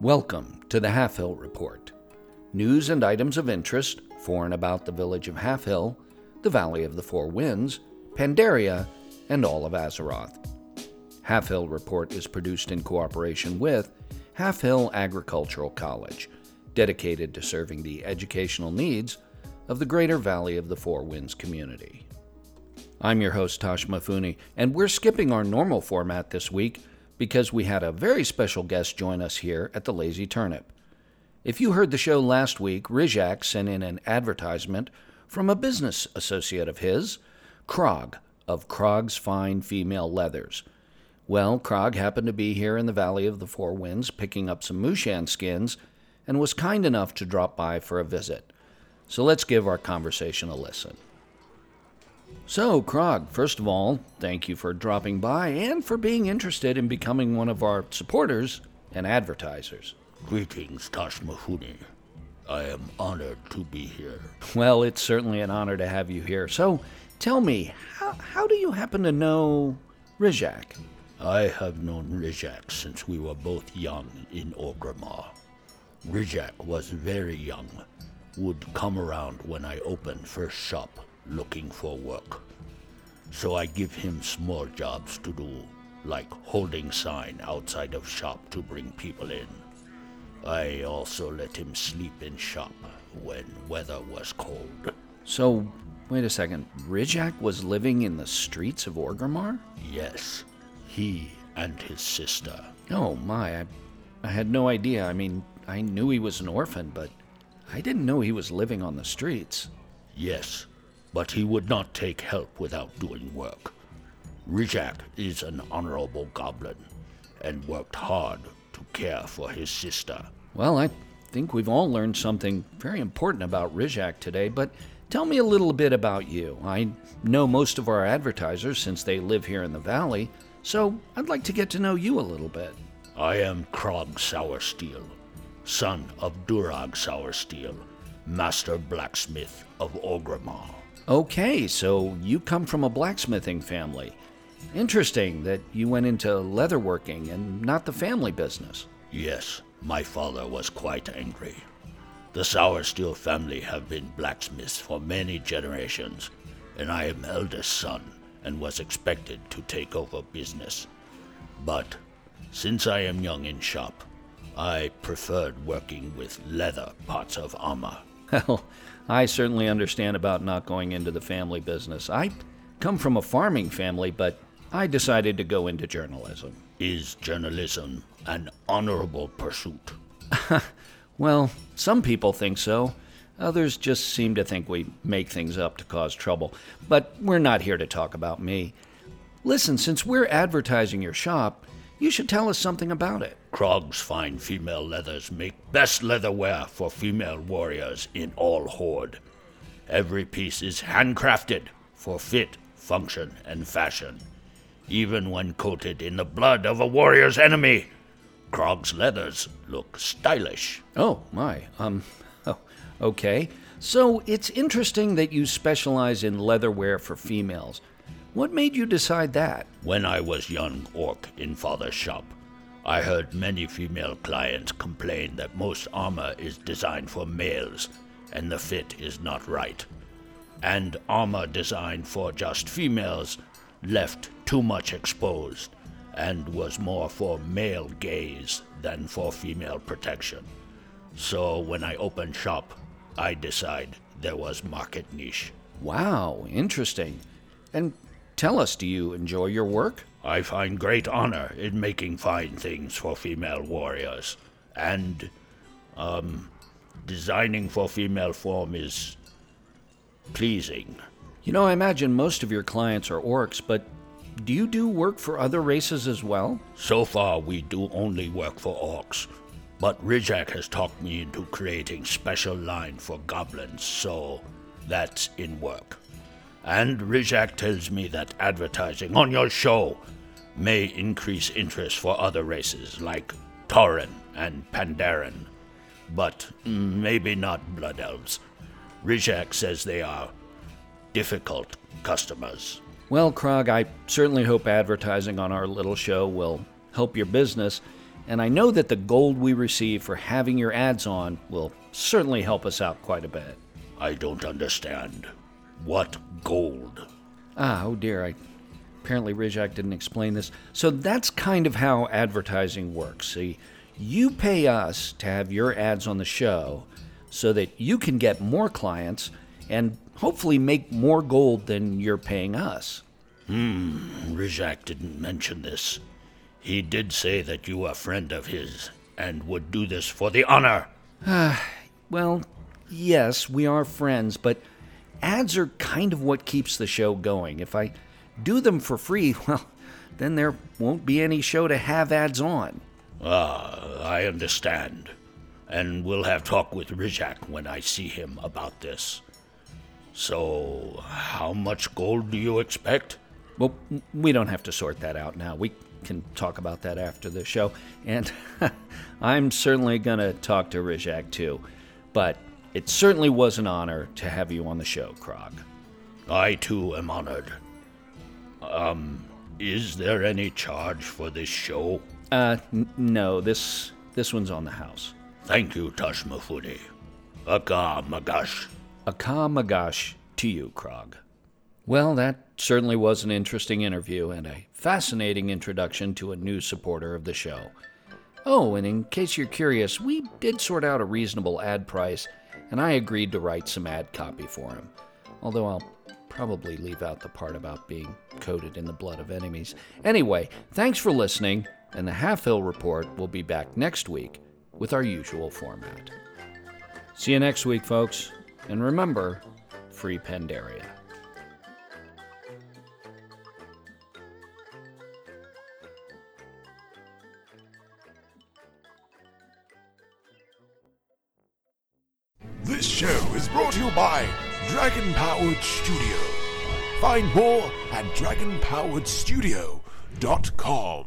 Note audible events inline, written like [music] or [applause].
Welcome to the Halfhill Report. News and items of interest for and about the village of Halfhill, the Valley of the Four Winds, Pandaria, and all of Azeroth. Halfhill Report is produced in cooperation with Halfhill Agricultural College, dedicated to serving the educational needs of the greater Valley of the Four Winds community. I'm your host, Toshmifune, and we're skipping our normal format this week because we had a very special guest join us here at the Lazy Turnip. If you heard the show last week, Rizak sent in an advertisement from a business associate of his, Crogg, of Crogg's Fine Female Leathers. Well, Crogg happened to be here in the Valley of the Four Winds picking up some Mushan skins and was kind enough to drop by for a visit. So let's give our conversation a listen. So, Crogg, first of all, thank you for dropping by and for being interested in becoming one of our supporters and advertisers. Greetings, Toshmifune. I am honored to be here. Well, it's certainly an honor to have you here. So, tell me, how, how do you happen to know Rizak? I have known Rizak since we were both young in Orgrimmar. Rizak was very young, would come around when I opened first shop looking for work. So I give him small jobs to do, like holding sign outside of shop to bring people in. I also let him sleep in shop when weather was cold. So, wait a second. Rizak was living in the streets of Orgrimmar? Yes, he and his sister. Oh my, I, I had no idea. I mean, I knew he was an orphan, but I didn't know he was living on the streets. Yes, but he would not take help without doing work. Rizak is an honorable goblin and worked hard to care for his sister. Well, I think we've all learned something very important about Rizak today, but tell me a little bit about you. I know most of our advertisers since they live here in the valley, so I'd like to get to know you a little bit. I am Crogg Soursteel, son of Durag Soursteel, master blacksmith of Orgrimmar. Okay, so you come from a blacksmithing family. Interesting that you went into leatherworking and not the family business. Yes, my father was quite angry. The Soursteel family have been blacksmiths for many generations, and I am eldest son and was expected to take over business. But since I am young in shop, I preferred working with leather parts of armor. Well, I certainly understand about not going into the family business. I come from a farming family, but I decided to go into journalism. Is journalism an honorable pursuit? [laughs] Well, some people think so. Others just seem to think we make things up to cause trouble. But we're not here to talk about me. Listen, since we're advertising your shop, you should tell us something about it. Crogg's fine female leathers make best leatherware for female warriors in all Horde. Every piece is handcrafted for fit, function, and fashion. Even when coated in the blood of a warrior's enemy, Crogg's leathers look stylish. Oh, my. Um, [laughs] oh, okay. So it's interesting that you specialize in leatherware for females. What made you decide that? When I was young orc in father's shop, I heard many female clients complain that most armor is designed for males and the fit is not right. And armor designed for just females left too much exposed and was more for male gaze than for female protection. So when I opened shop, I decided there was market niche. Wow, interesting. And tell us, do you enjoy your work? I find great honor in making fine things for female warriors, and um, designing for female form is pleasing. You know, I imagine most of your clients are orcs, but do you do work for other races as well? So far, we do only work for orcs, but Rizak has talked me into creating special line for goblins, so that's in work. And Rizak tells me that advertising on your show may increase interest for other races like Tauren and Pandaren, but maybe not Blood Elves. Rizak says they are difficult customers. Well, Crogg, I certainly hope advertising on our little show will help your business. and I know that the gold we receive for having your ads on will certainly help us out quite a bit. I don't understand. What gold? Ah, oh dear, I apparently Rizak didn't explain this. So that's kind of how advertising works. See, you pay us to have your ads on the show so that you can get more clients and hopefully make more gold than you're paying us. Hmm, Rizak didn't mention this. He did say that you are a friend of his and would do this for the honor. Ah, well, yes, we are friends, but ads are kind of what keeps the show going. If I do them for free, [laughs] well, then there won't be any show to have ads on. Ah, I understand. And we'll have talk with Rizak when I see him about this. So, how much gold do you expect? Well, we don't have to sort that out now. We can talk about that after the show. And [laughs] I'm certainly going to talk to Rizak too. But it certainly was an honor to have you on the show, Crogg. I too am honored. Um, is there any charge for this show? Uh, n- no. This this one's on the house. Thank you, Tashmafudi. Aka Magash. Aka Magash to you, Crogg. Well, that certainly was an interesting interview and a fascinating introduction to a new supporter of the show. Oh, and in case you're curious, we did sort out a reasonable ad price, and I agreed to write some ad copy for him. Although I'll probably leave out the part about being coated in the blood of enemies. Anyway, thanks for listening, and the Halfhill Report will be back next week with our usual format. See you next week, folks, and remember, free Pandaria. This show is brought to you by Dragon Powered Studio. Find more at dragonpoweredstudio.com.